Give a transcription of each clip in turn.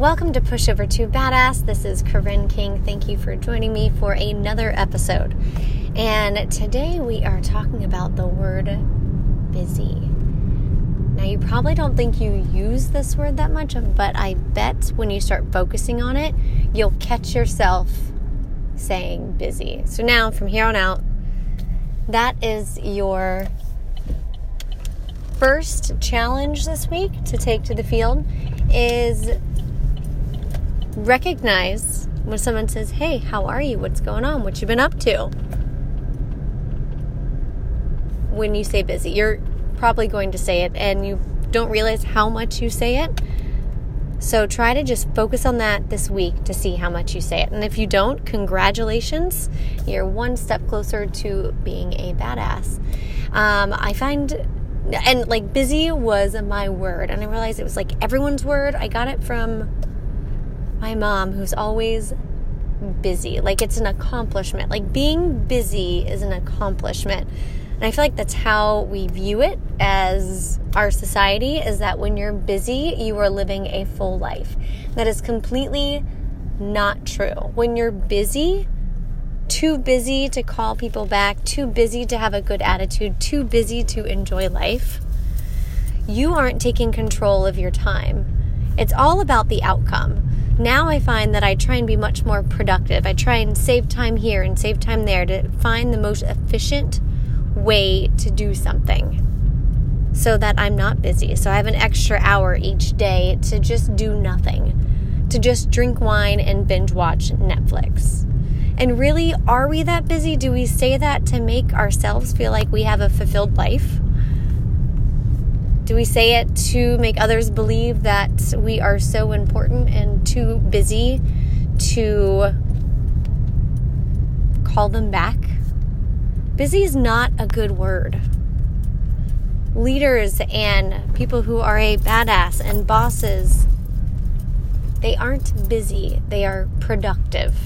Welcome to Pushover to Badass. This is Corinne King. Thank you for joining me for another episode. And today we are talking about the word busy. Now, you probably don't think you use this word that much, but I bet when you start focusing on it, you'll catch yourself saying busy. So now, from here on out, that is your first challenge this week to take to the field is recognize when someone says, Hey, how are you? What's going on? What you been up to? When you say busy, you're probably going to say it and you don't realize how much you say it. So try to just focus on that this week to see how much you say it. And if you don't, congratulations. You're one step closer to being a badass. Um, I find, and like busy was my word. And I realized it was like everyone's word. I got it from my mom, who's always busy. Like it's an accomplishment. Like being busy is an accomplishment. And I feel like that's how we view it as our society is that when you're busy, you are living a full life. That is completely not true. When you're busy, too busy to call people back, too busy to have a good attitude, too busy to enjoy life, you aren't taking control of your time. It's all about the outcome now I find that I try and be much more productive. I try and save time here and save time there to find the most efficient way to do something so that I'm not busy. So I have an extra hour each day to just do nothing, to just drink wine and binge watch Netflix. And really, are we that busy? Do we say that to make ourselves feel like we have a fulfilled life? Do we say it to make others believe that we are so important and too busy to call them back? Busy is not a good word. Leaders and people who are a badass and bosses, they aren't busy, they are productive.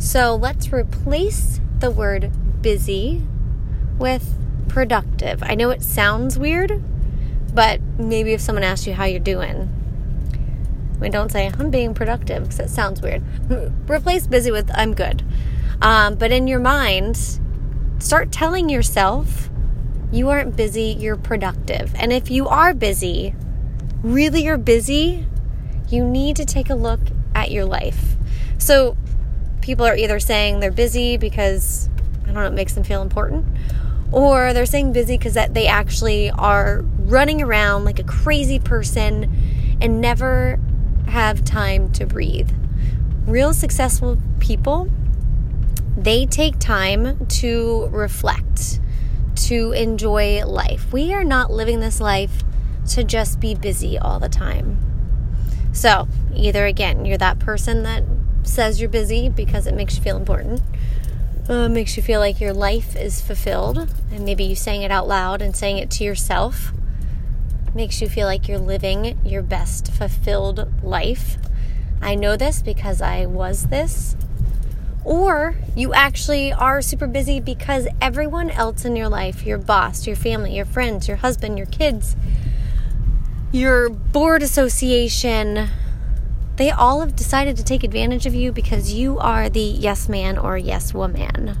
So let's replace the word busy with productive. I know it sounds weird, but maybe if someone asks you how you're doing, I don't say I'm being productive because it sounds weird. Replace busy with I'm good. Um, but in your mind, start telling yourself you aren't busy, you're productive. And if you are busy, really you're busy, you need to take a look at your life. So people are either saying they're busy because I don't know, it makes them feel important, or they're saying busy because that they actually are running around like a crazy person and never have time to breathe. Real successful people, they take time to reflect, to enjoy life. We are not living this life to just be busy all the time. So, either again, you're that person that says you're busy because it makes you feel important, uh, makes you feel like your life is fulfilled, and maybe you saying it out loud and saying it to yourself makes you feel like you're living your best fulfilled life. I know this because I was this. Or you actually are super busy because everyone else in your life, your boss, your family, your friends, your husband, your kids, your board association, they all have decided to take advantage of you because you are the yes man or yes woman.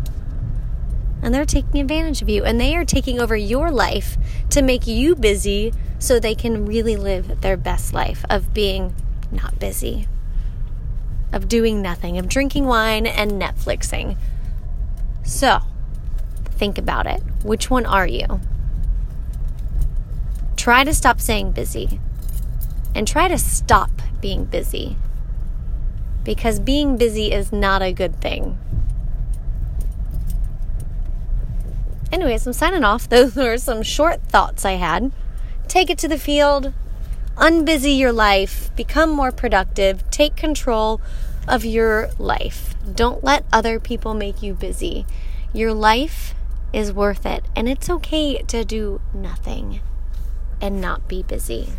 And they're taking advantage of you and they are taking over your life to make you busy so they can really live their best life of being not busy, of doing nothing, of drinking wine and Netflixing. So, think about it. Which one are you? Try to stop saying busy and try to stop being busy. Because being busy is not a good thing. Anyways, I'm signing off. Those were some short thoughts I had. Take it to the field, unbusy your life, become more productive, take control of your life. Don't let other people make you busy. Your life is worth it, and it's okay to do nothing and not be busy.